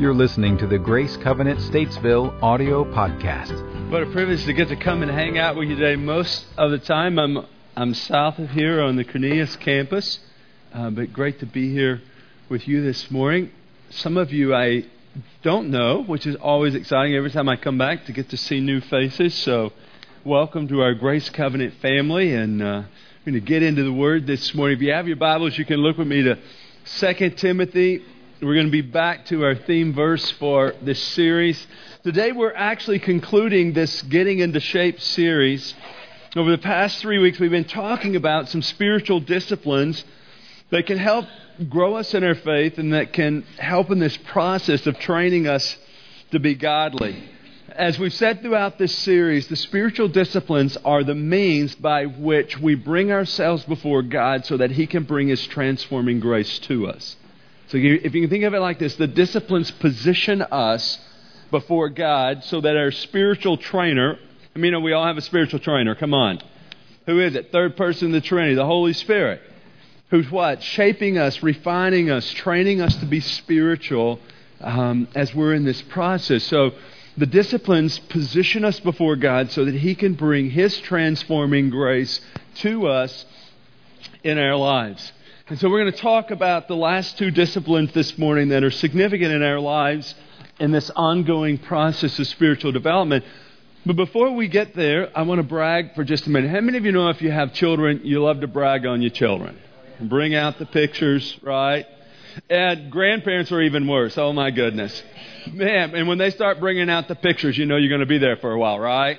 You're listening to the Grace Covenant Statesville audio podcast. What a privilege to get to come and hang out with you today. Most of the time, I'm I'm south of here on the Cornelius campus, uh, but great to be here with you this morning. Some of you I don't know, which is always exciting every time I come back to get to see new faces. So, welcome to our Grace Covenant family, and uh, we're going to get into the Word this morning. If you have your Bibles, you can look with me to 2 Timothy we're going to be back to our theme verse for this series. Today, we're actually concluding this Getting into Shape series. Over the past three weeks, we've been talking about some spiritual disciplines that can help grow us in our faith and that can help in this process of training us to be godly. As we've said throughout this series, the spiritual disciplines are the means by which we bring ourselves before God so that He can bring His transforming grace to us. So if you can think of it like this, the disciplines position us before God so that our spiritual trainer, I mean, we all have a spiritual trainer, come on. Who is it? Third person of the Trinity, the Holy Spirit. Who's what? Shaping us, refining us, training us to be spiritual um, as we're in this process. So the disciplines position us before God so that He can bring His transforming grace to us in our lives. And so we're going to talk about the last two disciplines this morning that are significant in our lives in this ongoing process of spiritual development. But before we get there, I want to brag for just a minute. How many of you know if you have children, you love to brag on your children? Bring out the pictures, right? And grandparents are even worse. Oh my goodness. Man, and when they start bringing out the pictures, you know you're going to be there for a while, right?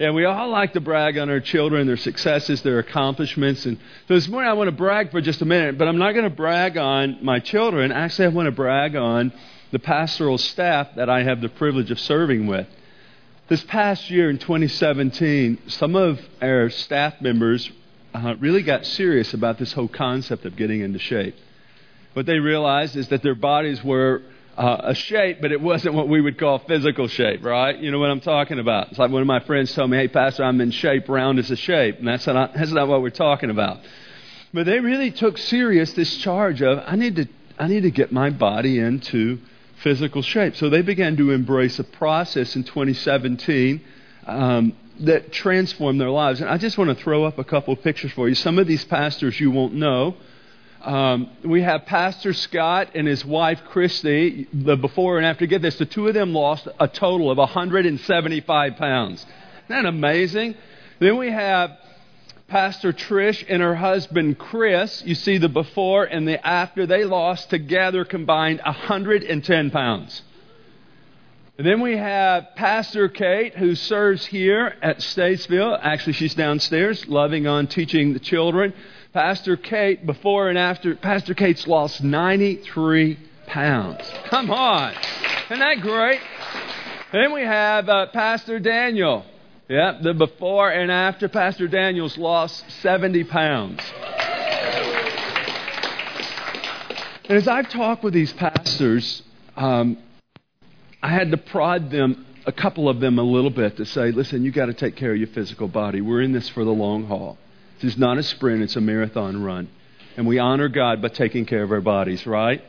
And we all like to brag on our children, their successes, their accomplishments. And so this morning I want to brag for just a minute, but I'm not going to brag on my children. Actually, I want to brag on the pastoral staff that I have the privilege of serving with. This past year in 2017, some of our staff members uh, really got serious about this whole concept of getting into shape. What they realized is that their bodies were uh, a shape, but it wasn't what we would call physical shape, right? You know what I'm talking about? It's like one of my friends told me, hey, Pastor, I'm in shape, round as a shape. And that's not, that's not what we're talking about. But they really took serious this charge of, I need to, I need to get my body into physical shape. So they began to embrace a process in 2017 um, that transformed their lives. And I just want to throw up a couple pictures for you. Some of these pastors you won't know. Um, we have Pastor Scott and his wife Christy. The before and after. Get this: the two of them lost a total of 175 pounds. Isn't that amazing? Then we have Pastor Trish and her husband Chris. You see the before and the after. They lost together combined 110 pounds. And then we have Pastor Kate, who serves here at Statesville. Actually, she's downstairs, loving on teaching the children. Pastor Kate, before and after, Pastor Kate's lost 93 pounds. Come on. Isn't that great? Then we have uh, Pastor Daniel. Yeah, the before and after. Pastor Daniel's lost 70 pounds. And as I've talked with these pastors, um, I had to prod them, a couple of them, a little bit to say, listen, you've got to take care of your physical body. We're in this for the long haul. This is not a sprint, it's a marathon run. And we honor God by taking care of our bodies, right?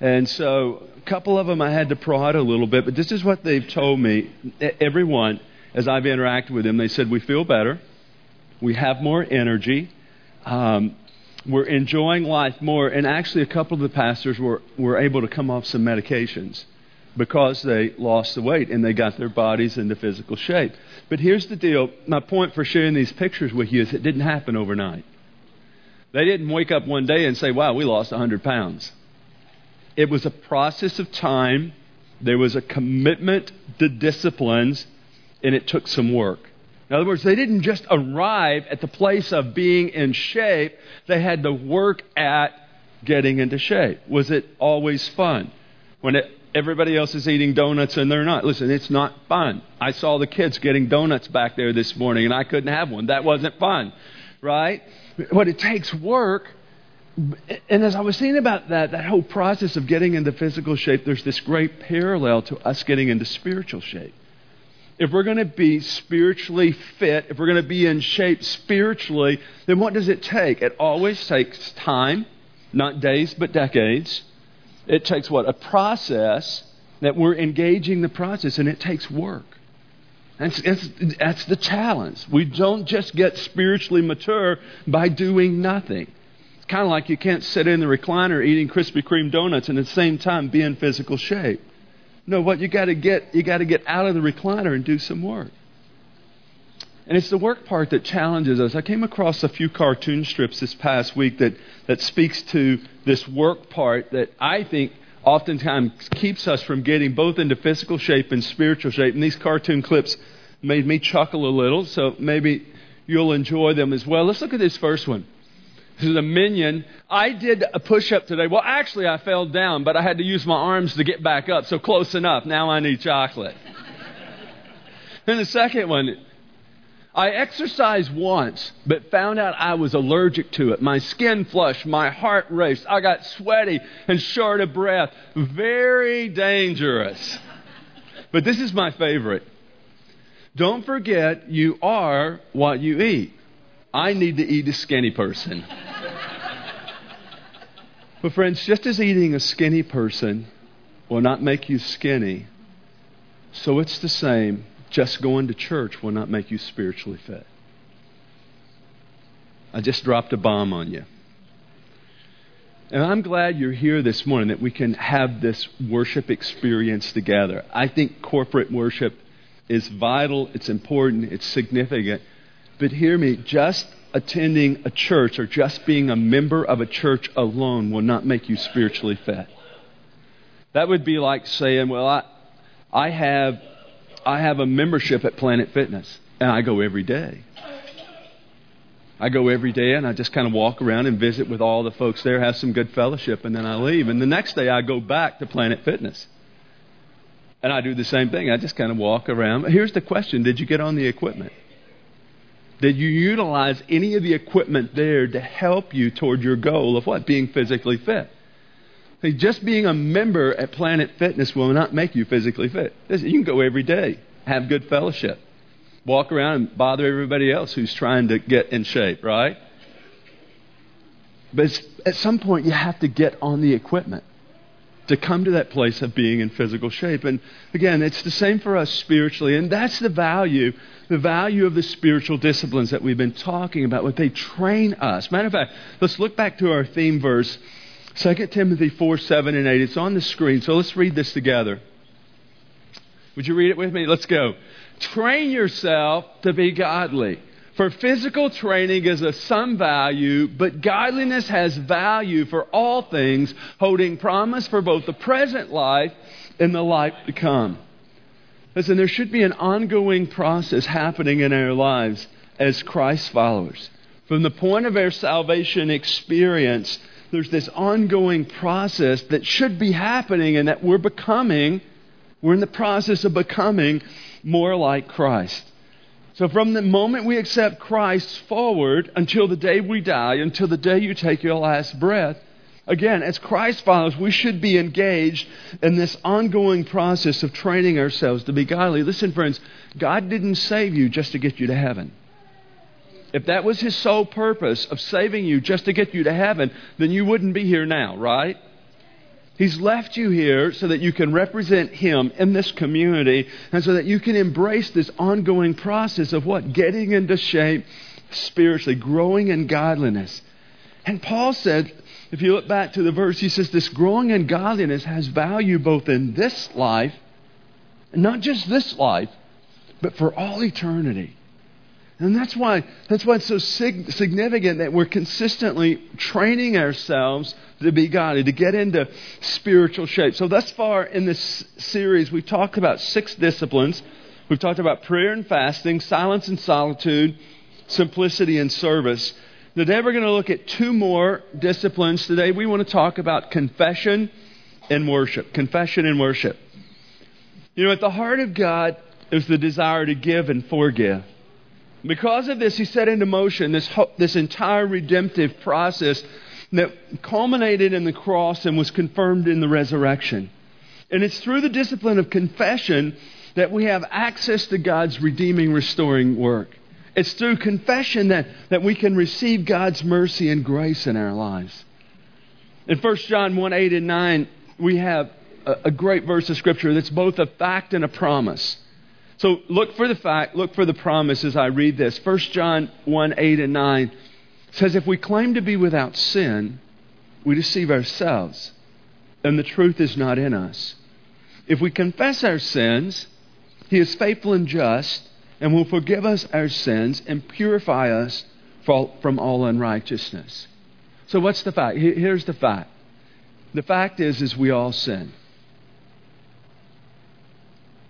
And so a couple of them I had to prod a little bit, but this is what they've told me. Everyone, as I've interacted with them, they said, We feel better. We have more energy. Um, we're enjoying life more. And actually, a couple of the pastors were, were able to come off some medications because they lost the weight and they got their bodies into physical shape. But here's the deal my point for sharing these pictures with you is it didn't happen overnight. They didn't wake up one day and say, wow, we lost 100 pounds. It was a process of time, there was a commitment to disciplines, and it took some work. In other words, they didn't just arrive at the place of being in shape, they had to work at getting into shape. Was it always fun? When it everybody else is eating donuts and they're not. Listen, it's not fun. I saw the kids getting donuts back there this morning and I couldn't have one. That wasn't fun, right? But it takes work. And as I was thinking about that, that whole process of getting into physical shape, there's this great parallel to us getting into spiritual shape. If we're going to be spiritually fit, if we're going to be in shape spiritually, then what does it take? It always takes time, not days, but decades It takes what? A process that we're engaging the process, and it takes work. That's, that's, that's the challenge. We don't just get spiritually mature by doing nothing. It's kind of like you can't sit in the recliner eating Krispy Kreme donuts and at the same time be in physical shape. No, what you got to get, you got to get out of the recliner and do some work. And it's the work part that challenges us. I came across a few cartoon strips this past week that, that speaks to this work part that I think oftentimes keeps us from getting both into physical shape and spiritual shape. And these cartoon clips made me chuckle a little, so maybe you'll enjoy them as well. Let's look at this first one. This is a minion. I did a push up today. Well, actually, I fell down, but I had to use my arms to get back up, so close enough. Now I need chocolate. and the second one, I exercised once, but found out I was allergic to it. My skin flushed, my heart raced, I got sweaty and short of breath. Very dangerous. But this is my favorite. Don't forget, you are what you eat. I need to eat a skinny person. but, friends, just as eating a skinny person will not make you skinny, so it's the same just going to church will not make you spiritually fit. I just dropped a bomb on you. And I'm glad you're here this morning that we can have this worship experience together. I think corporate worship is vital, it's important, it's significant. But hear me, just attending a church or just being a member of a church alone will not make you spiritually fit. That would be like saying, Well, I, I have I have a membership at Planet Fitness, and I go every day. I go every day and I just kind of walk around and visit with all the folks there, have some good fellowship, and then I leave. And the next day I go back to Planet Fitness. And I do the same thing. I just kind of walk around. Here's the question Did you get on the equipment? Did you utilize any of the equipment there to help you toward your goal of what? Being physically fit. See, just being a member at Planet Fitness will not make you physically fit. You can go every day, have good fellowship, walk around and bother everybody else who's trying to get in shape, right? But at some point, you have to get on the equipment to come to that place of being in physical shape. And again, it's the same for us spiritually. And that's the value, the value of the spiritual disciplines that we've been talking about, what they train us. Matter of fact, let's look back to our theme verse 2 Timothy 4 7 and 8. It's on the screen, so let's read this together. Would you read it with me? Let's go. Train yourself to be godly. For physical training is of some value, but godliness has value for all things, holding promise for both the present life and the life to come. Listen, there should be an ongoing process happening in our lives as Christ followers. From the point of our salvation experience, there's this ongoing process that should be happening and that we're becoming, we're in the process of becoming more like Christ. So, from the moment we accept Christ forward until the day we die, until the day you take your last breath, again, as Christ follows, we should be engaged in this ongoing process of training ourselves to be godly. Listen, friends, God didn't save you just to get you to heaven. If that was his sole purpose of saving you just to get you to heaven, then you wouldn't be here now, right? He's left you here so that you can represent Him in this community and so that you can embrace this ongoing process of what? Getting into shape spiritually, growing in godliness. And Paul said, if you look back to the verse, he says, this growing in godliness has value both in this life, and not just this life, but for all eternity. And that's why, that's why it's so sig- significant that we're consistently training ourselves to be godly, to get into spiritual shape. So, thus far in this series, we've talked about six disciplines. We've talked about prayer and fasting, silence and solitude, simplicity and service. Today, we're going to look at two more disciplines. Today, we want to talk about confession and worship. Confession and worship. You know, at the heart of God is the desire to give and forgive. Because of this, he set into motion this, this entire redemptive process that culminated in the cross and was confirmed in the resurrection. And it's through the discipline of confession that we have access to God's redeeming, restoring work. It's through confession that, that we can receive God's mercy and grace in our lives. In 1 John 1 8 and 9, we have a, a great verse of Scripture that's both a fact and a promise. So look for the fact, look for the promise as I read this. 1 John 1 8 and 9 says, If we claim to be without sin, we deceive ourselves, and the truth is not in us. If we confess our sins, He is faithful and just and will forgive us our sins and purify us from all unrighteousness. So what's the fact? Here's the fact. The fact is, is we all sin.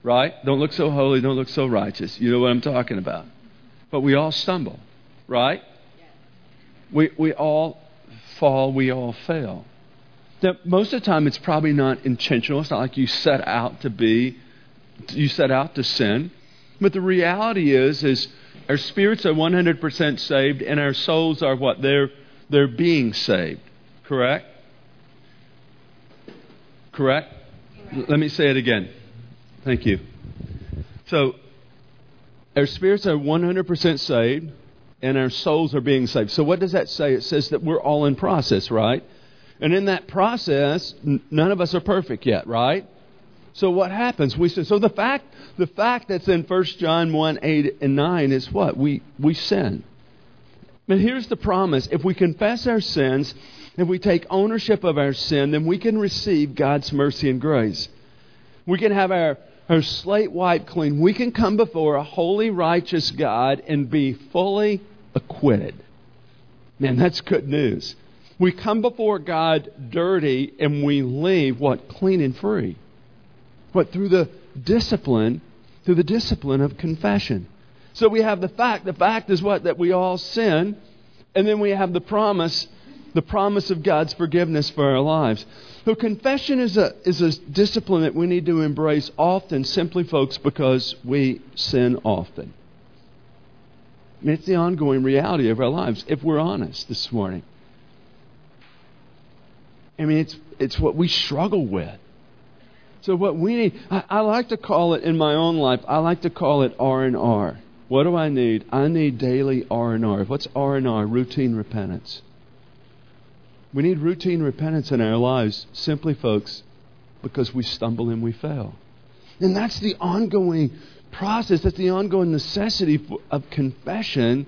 Right? Don't look so holy, don't look so righteous. You know what I'm talking about. But we all stumble, right? We, we all fall, we all fail. Now, most of the time, it's probably not intentional. It's not like you set out to be, you set out to sin. But the reality is, is our spirits are 100% saved, and our souls are what? They're, they're being saved. Correct? Correct? Let me say it again. Thank you. So, our spirits are 100% saved, and our souls are being saved. So, what does that say? It says that we're all in process, right? And in that process, none of us are perfect yet, right? So what happens? We say, so the fact the fact that's in 1 John 1, 8 and 9 is what? We we sin. But here's the promise. If we confess our sins, if we take ownership of our sin, then we can receive God's mercy and grace. We can have our, our slate wiped clean. We can come before a holy, righteous God and be fully acquitted. Man, that's good news. We come before God dirty and we leave what? Clean and free. What? Through the discipline, through the discipline of confession. So we have the fact. The fact is what? That we all sin. And then we have the promise, the promise of God's forgiveness for our lives. So confession is a, is a discipline that we need to embrace often, simply, folks, because we sin often. I mean, it's the ongoing reality of our lives, if we're honest this morning. I mean, it's, it's what we struggle with. So what we need, I, I like to call it in my own life. I like to call it R and R. What do I need? I need daily R and R. What's R and R? Routine repentance. We need routine repentance in our lives, simply, folks, because we stumble and we fail. And that's the ongoing process, that's the ongoing necessity of confession,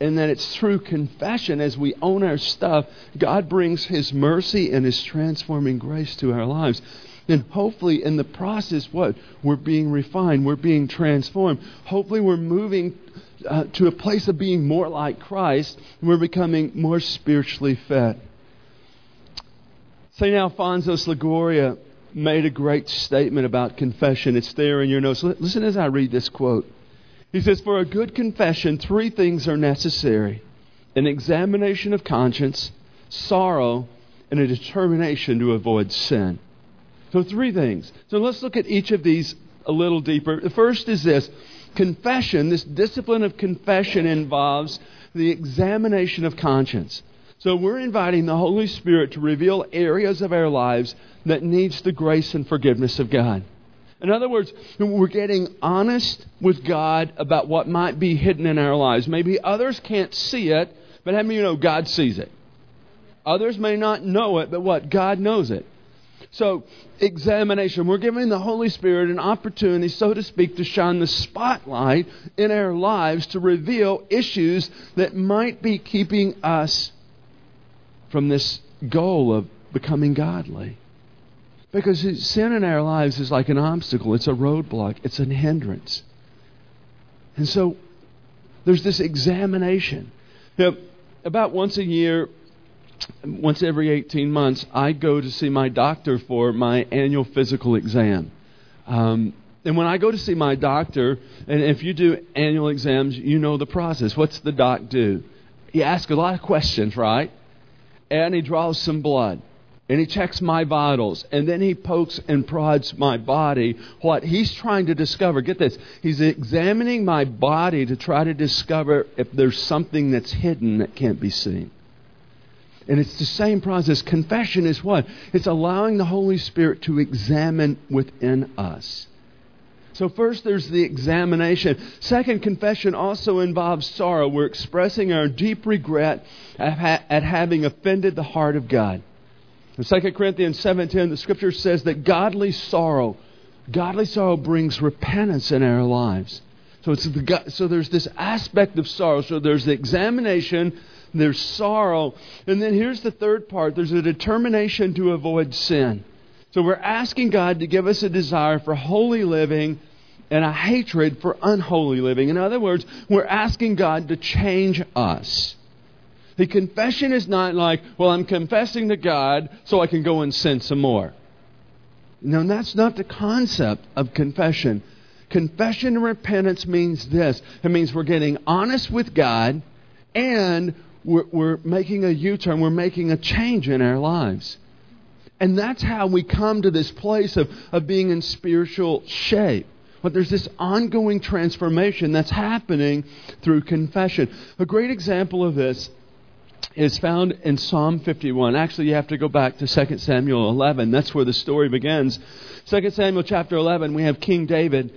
and that it's through confession, as we own our stuff, God brings His mercy and His transforming grace to our lives And hopefully in the process, what? We're being refined, we're being transformed. Hopefully, we're moving uh, to a place of being more like Christ, and we're becoming more spiritually fed. St. Alphonsus Liguori made a great statement about confession. It's there in your notes. Listen as I read this quote. He says, For a good confession, three things are necessary an examination of conscience, sorrow, and a determination to avoid sin. So, three things. So, let's look at each of these a little deeper. The first is this confession, this discipline of confession involves the examination of conscience. So, we're inviting the Holy Spirit to reveal areas of our lives that needs the grace and forgiveness of God. In other words, we're getting honest with God about what might be hidden in our lives. Maybe others can't see it, but how many you know God sees it? Others may not know it, but what? God knows it. So, examination. We're giving the Holy Spirit an opportunity, so to speak, to shine the spotlight in our lives to reveal issues that might be keeping us from this goal of becoming godly. Because sin in our lives is like an obstacle, it's a roadblock, it's a hindrance. And so there's this examination. Now, about once a year, once every 18 months, I go to see my doctor for my annual physical exam. Um, and when I go to see my doctor, and if you do annual exams, you know the process. What's the doc do? He asks a lot of questions, right? And he draws some blood. And he checks my vitals. And then he pokes and prods my body. What he's trying to discover, get this, he's examining my body to try to discover if there's something that's hidden that can't be seen. And it's the same process. Confession is what? It's allowing the Holy Spirit to examine within us. So, first, there's the examination. Second, confession also involves sorrow. We're expressing our deep regret at, ha- at having offended the heart of God. In 2 Corinthians 7:10, the scripture says that godly sorrow, godly sorrow brings repentance in our lives. So, it's the, so there's this aspect of sorrow. So there's the examination, there's sorrow, and then here's the third part there's a determination to avoid sin. So we're asking God to give us a desire for holy living and a hatred for unholy living. In other words, we're asking God to change us. The confession is not like, well, I'm confessing to God so I can go and sin some more. No, that's not the concept of confession. Confession and repentance means this it means we're getting honest with God and we're, we're making a U turn, we're making a change in our lives. And that's how we come to this place of, of being in spiritual shape. But there's this ongoing transformation that's happening through confession. A great example of this is found in Psalm 51. Actually, you have to go back to 2 Samuel 11. That's where the story begins. 2 Samuel chapter 11, we have King David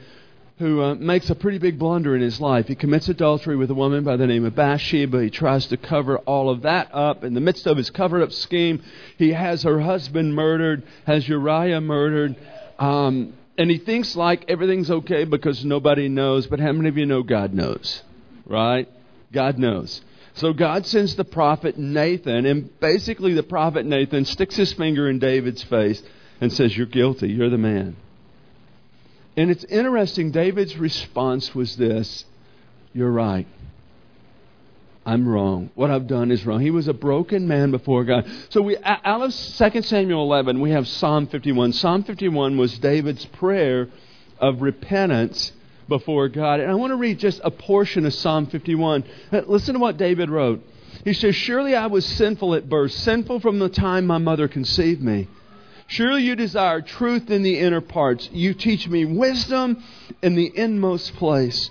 who uh, makes a pretty big blunder in his life. He commits adultery with a woman by the name of Bathsheba. He tries to cover all of that up. In the midst of his covered up scheme, he has her husband murdered, has Uriah murdered. Um, and he thinks like everything's okay because nobody knows. But how many of you know God knows? Right? God knows. So God sends the prophet Nathan, and basically the prophet Nathan sticks his finger in David's face and says, You're guilty. You're the man. And it's interesting, David's response was this You're right. I'm wrong. What I've done is wrong. He was a broken man before God. So we out of 2 Samuel 11, we have Psalm 51. Psalm 51 was David's prayer of repentance before God. And I want to read just a portion of Psalm 51. Uh, listen to what David wrote. He says, Surely I was sinful at birth, sinful from the time my mother conceived me. Surely you desire truth in the inner parts. You teach me wisdom in the inmost place.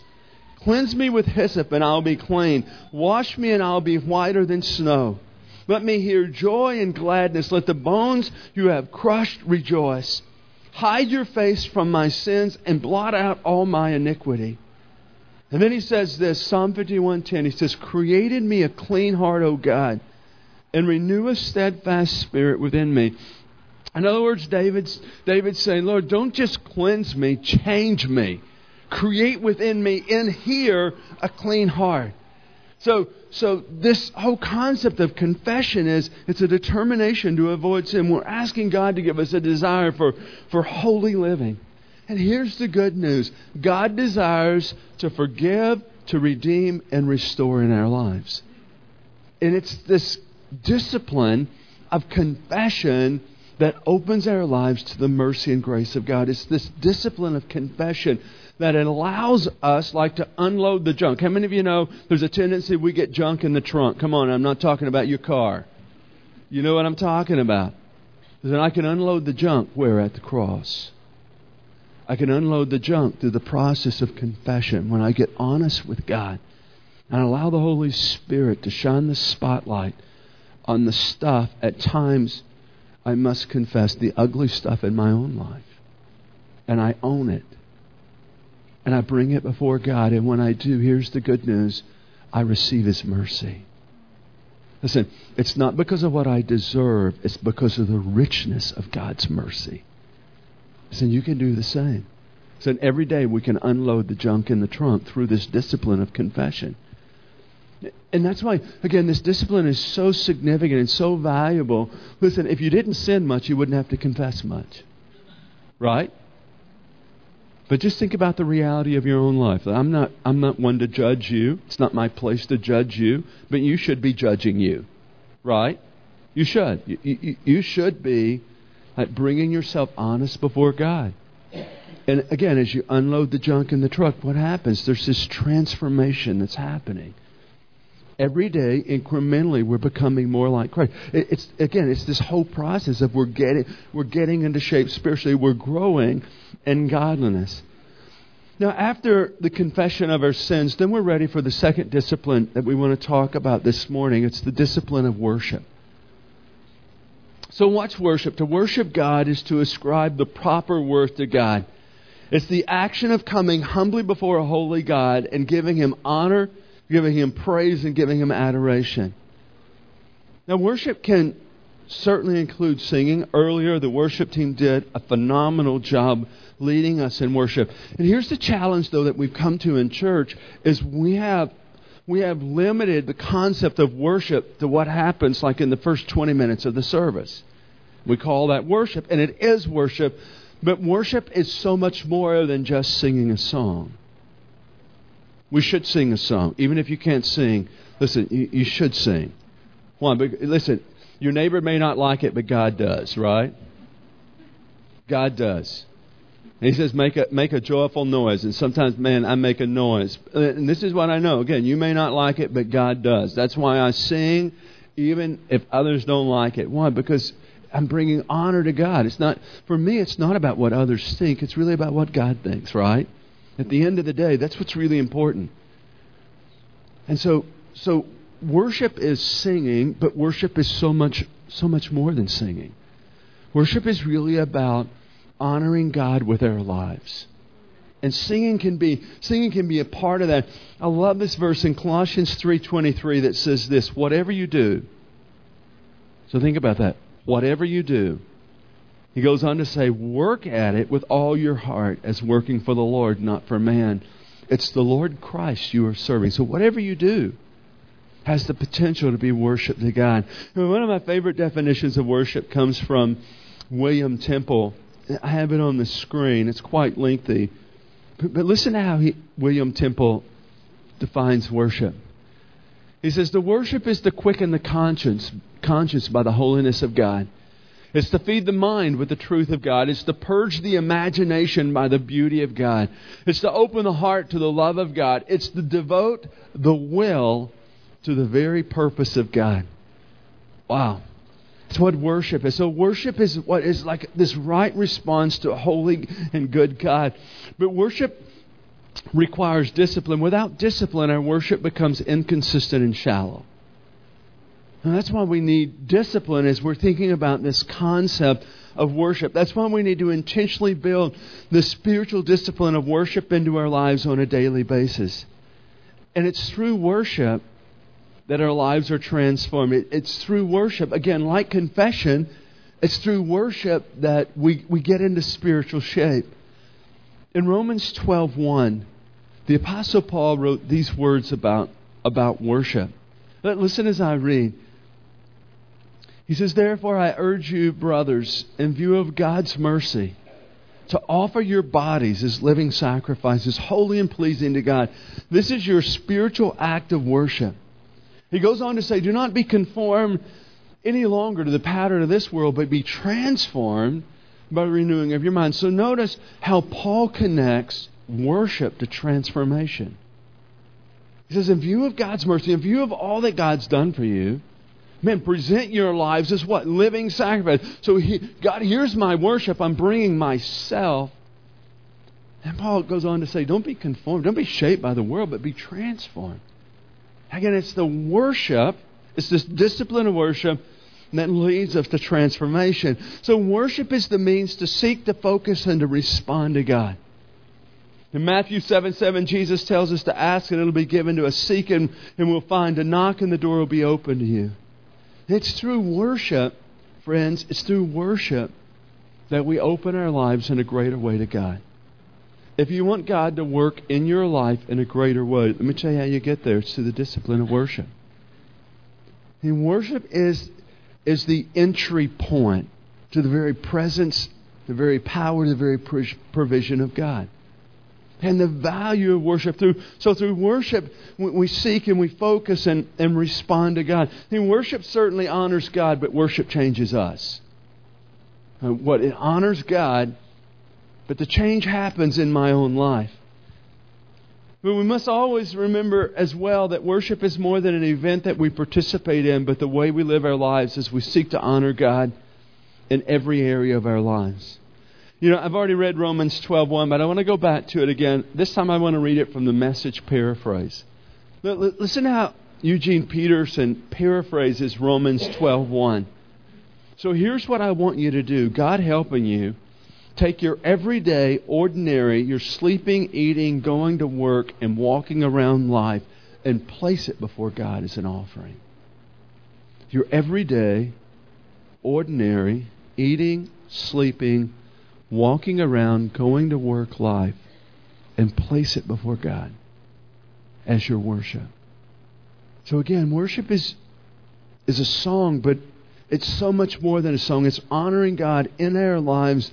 Cleanse me with hyssop, and I'll be clean. Wash me, and I'll be whiter than snow. Let me hear joy and gladness. Let the bones you have crushed rejoice. Hide your face from my sins and blot out all my iniquity. And then he says this, Psalm 51:10. He says, "Created me a clean heart, O God, and renew a steadfast spirit within me." In other words, David's, David's saying, Lord, don't just cleanse me, change me. Create within me, in here, a clean heart. So, so this whole concept of confession is it's a determination to avoid sin. We're asking God to give us a desire for, for holy living. And here's the good news God desires to forgive, to redeem, and restore in our lives. And it's this discipline of confession that opens our lives to the mercy and grace of God. It's this discipline of confession that allows us like to unload the junk. How many of you know there's a tendency we get junk in the trunk? Come on, I'm not talking about your car. You know what I'm talking about. Then I can unload the junk where at the cross. I can unload the junk through the process of confession when I get honest with God and allow the Holy Spirit to shine the spotlight on the stuff at times I must confess the ugly stuff in my own life. And I own it. And I bring it before God. And when I do, here's the good news I receive His mercy. Listen, it's not because of what I deserve, it's because of the richness of God's mercy. Listen, you can do the same. So every day we can unload the junk in the trunk through this discipline of confession. And that's why, again, this discipline is so significant and so valuable. Listen, if you didn't sin much, you wouldn't have to confess much. Right? But just think about the reality of your own life. I'm not, I'm not one to judge you. It's not my place to judge you. But you should be judging you. Right? You should. You, you, you should be like bringing yourself honest before God. And again, as you unload the junk in the truck, what happens? There's this transformation that's happening every day, incrementally, we're becoming more like Christ. It's again, it's this whole process of we're getting we're getting into shape spiritually. We're growing in godliness. Now, after the confession of our sins, then we're ready for the second discipline that we want to talk about this morning. It's the discipline of worship. So, what's worship? To worship God is to ascribe the proper worth to God. It's the action of coming humbly before a holy God and giving Him honor giving Him praise and giving Him adoration. Now, worship can certainly include singing. Earlier, the worship team did a phenomenal job leading us in worship. And here's the challenge, though, that we've come to in church is we have we have limited the concept of worship to what happens like in the first 20 minutes of the service. We call that worship, and it is worship, but worship is so much more than just singing a song. We should sing a song. Even if you can't sing, listen, you, you should sing. One, but listen, your neighbor may not like it, but God does, right? God does. he says, make a, make a joyful noise. And sometimes, man, I make a noise. Uh, and this is what I know. Again, you may not like it, but God does. That's why I sing, even if others don't like it. Why? Because I'm bringing honor to God. It's not, for me, it's not about what others think. It's really about what God thinks, right? At the end of the day, that's what's really important. And so, so worship is singing, but worship is so much, so much more than singing. Worship is really about honoring God with our lives. And singing can be singing can be a part of that. I love this verse in Colossians 3:23 that says this, whatever you do. So think about that. Whatever you do. He goes on to say, work at it with all your heart as working for the Lord, not for man. It's the Lord Christ you are serving. So whatever you do, has the potential to be worship to God. One of my favorite definitions of worship comes from William Temple. I have it on the screen. It's quite lengthy. But, listen to how he, William Temple defines worship. He says, The worship is to quicken the conscience, conscience by the holiness of God. It's to feed the mind with the truth of God. It's to purge the imagination by the beauty of God. It's to open the heart to the love of God. It's to devote the will to the very purpose of God. Wow. It's what worship is. So worship is what is like this right response to a holy and good God. But worship requires discipline. Without discipline, our worship becomes inconsistent and shallow. And that's why we need discipline as we're thinking about this concept of worship. That's why we need to intentionally build the spiritual discipline of worship into our lives on a daily basis. And it's through worship that our lives are transformed. It's through worship. Again, like confession, it's through worship that we, we get into spiritual shape. In Romans 12:1, the apostle Paul wrote these words about about worship. Listen as I read. He says, "Therefore I urge you, brothers, in view of God's mercy, to offer your bodies as living sacrifices, holy and pleasing to God. This is your spiritual act of worship." He goes on to say, Do not be conformed any longer to the pattern of this world, but be transformed by renewing of your mind. So notice how Paul connects worship to transformation. He says, in view of God's mercy, in view of all that God's done for you, man, present your lives as what? Living sacrifice. So, he, God, here's my worship. I'm bringing myself. And Paul goes on to say, don't be conformed. Don't be shaped by the world, but be transformed. Again, it's the worship, it's this discipline of worship that leads us to transformation. So, worship is the means to seek, to focus, and to respond to God. In Matthew 7 7, Jesus tells us to ask and it'll be given to us, seek and, and we'll find, to knock and the door will be open to you. It's through worship, friends, it's through worship that we open our lives in a greater way to God. If you want God to work in your life in a greater way, let me tell you how you get there. It's through the discipline of worship. And worship is, is the entry point to the very presence, the very power, the very provision of God. And the value of worship through so through worship we seek and we focus and, and respond to God. And worship certainly honors God, but worship changes us. Uh, what it honors God but the change happens in my own life. But we must always remember as well that worship is more than an event that we participate in, but the way we live our lives as we seek to honor God in every area of our lives. You know, I've already read Romans 12:1, but I want to go back to it again. This time I want to read it from the message paraphrase. Listen how Eugene Peterson paraphrases Romans 12:1. So here's what I want you to do. God helping you Take your everyday, ordinary, your sleeping, eating, going to work, and walking around life, and place it before God as an offering. Your everyday, ordinary, eating, sleeping, walking around, going to work life and place it before God as your worship. So again, worship is is a song, but it's so much more than a song. It's honoring God in our lives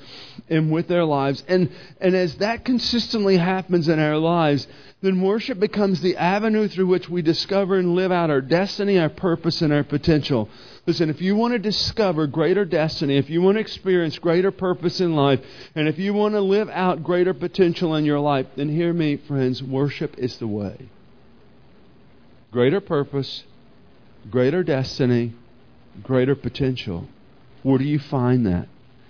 and with our lives. And, and as that consistently happens in our lives, then worship becomes the avenue through which we discover and live out our destiny, our purpose, and our potential. Listen, if you want to discover greater destiny, if you want to experience greater purpose in life, and if you want to live out greater potential in your life, then hear me, friends, worship is the way. Greater purpose, greater destiny, greater potential. Where do you find that?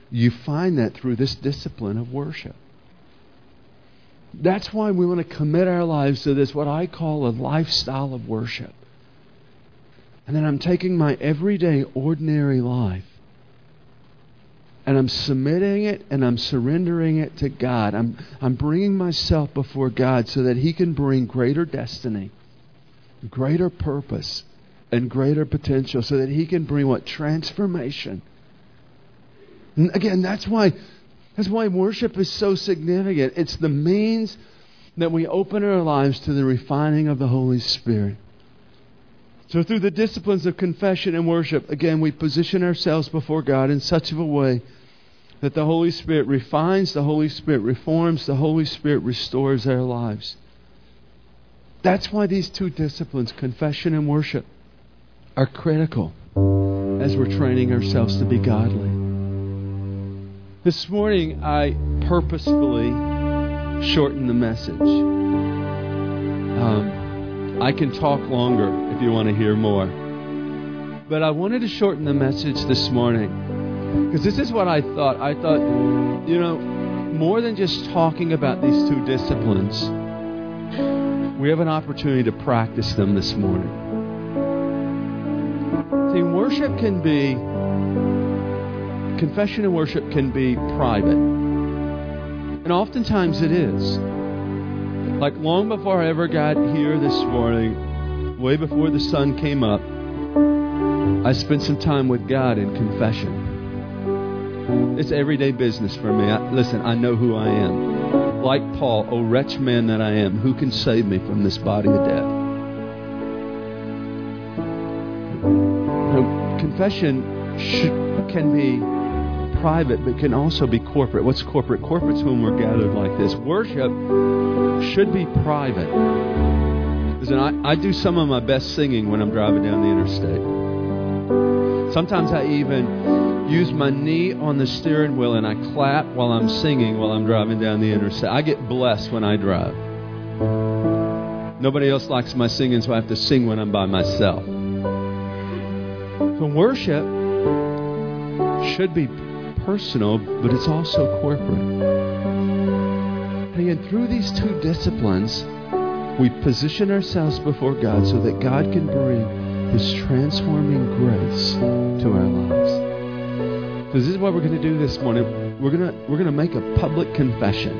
You find that through this discipline of worship. That's why we want to commit our lives to this, what I call a lifestyle of worship. And then I'm taking my everyday, ordinary life and I'm submitting it and I'm surrendering it to God. I'm, I'm bringing myself before God so that He can bring greater destiny, greater purpose, and greater potential so that He can bring what? Transformation. And again, that's why, that's why worship is so significant. It's the means that we open our lives to the refining of the Holy Spirit. So, through the disciplines of confession and worship, again, we position ourselves before God in such a way that the Holy Spirit refines, the Holy Spirit reforms, the Holy Spirit restores our lives. That's why these two disciplines, confession and worship, are critical as we're training ourselves to be godly. This morning, I purposefully shortened the message. Um, I can talk longer if you want to hear more. But I wanted to shorten the message this morning because this is what I thought. I thought, you know, more than just talking about these two disciplines, we have an opportunity to practice them this morning. See, worship can be, confession and worship can be private. And oftentimes it is. Like long before I ever got here this morning, way before the sun came up, I spent some time with God in confession. It's everyday business for me. I, listen, I know who I am. Like Paul, oh, O wretched man that I am, who can save me from this body of death? Confession should, can be private, but can also be corporate. What's corporate? Corporate's when we're gathered like this. Worship should be private. Listen, I, I do some of my best singing when I'm driving down the interstate. Sometimes I even use my knee on the steering wheel and I clap while I'm singing while I'm driving down the interstate. I get blessed when I drive. Nobody else likes my singing, so I have to sing when I'm by myself. So worship should be personal, but it's also corporate. And again, through these two disciplines, we position ourselves before God so that God can bring His transforming grace to our lives. So this is what we're going to do this morning. We're going to we're going to make a public confession.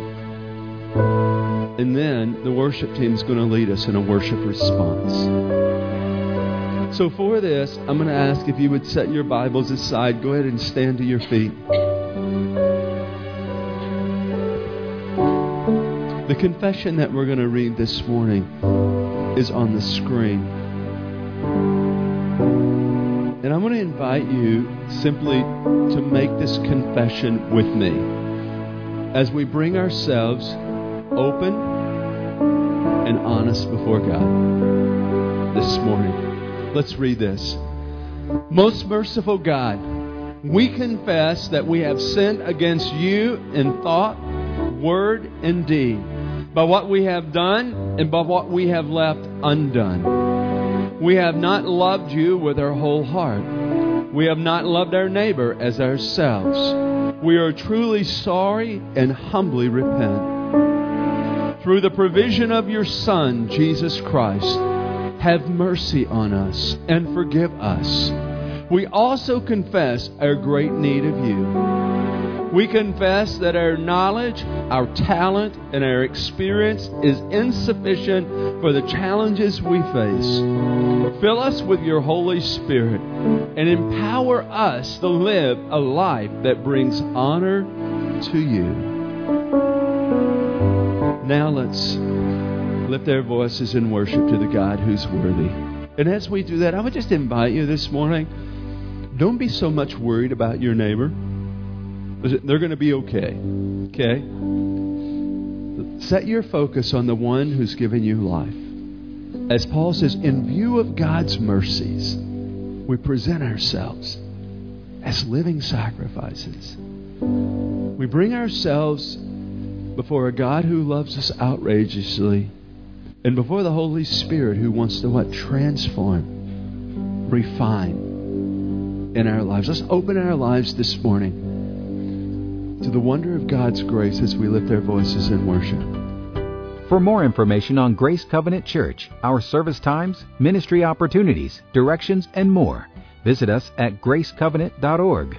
And then the worship team is going to lead us in a worship response. So, for this, I'm going to ask if you would set your Bibles aside. Go ahead and stand to your feet. The confession that we're going to read this morning is on the screen. And I'm going to invite you simply to make this confession with me as we bring ourselves open and honest before God this morning. Let's read this. Most merciful God, we confess that we have sinned against you in thought, word, and deed, by what we have done and by what we have left undone. We have not loved you with our whole heart. We have not loved our neighbor as ourselves. We are truly sorry and humbly repent. Through the provision of your Son, Jesus Christ, have mercy on us and forgive us. We also confess our great need of you. We confess that our knowledge, our talent, and our experience is insufficient for the challenges we face. Fill us with your Holy Spirit and empower us to live a life that brings honor to you. Now let's lift our voices in worship to the God who's worthy. And as we do that, I would just invite you this morning don't be so much worried about your neighbor. They're going to be okay. Okay? Set your focus on the one who's given you life. As Paul says, in view of God's mercies, we present ourselves as living sacrifices. We bring ourselves before a God who loves us outrageously and before the Holy Spirit who wants to what? Transform, refine in our lives. Let's open our lives this morning to the wonder of God's grace as we lift our voices in worship. For more information on Grace Covenant Church, our service times, ministry opportunities, directions, and more, visit us at gracecovenant.org.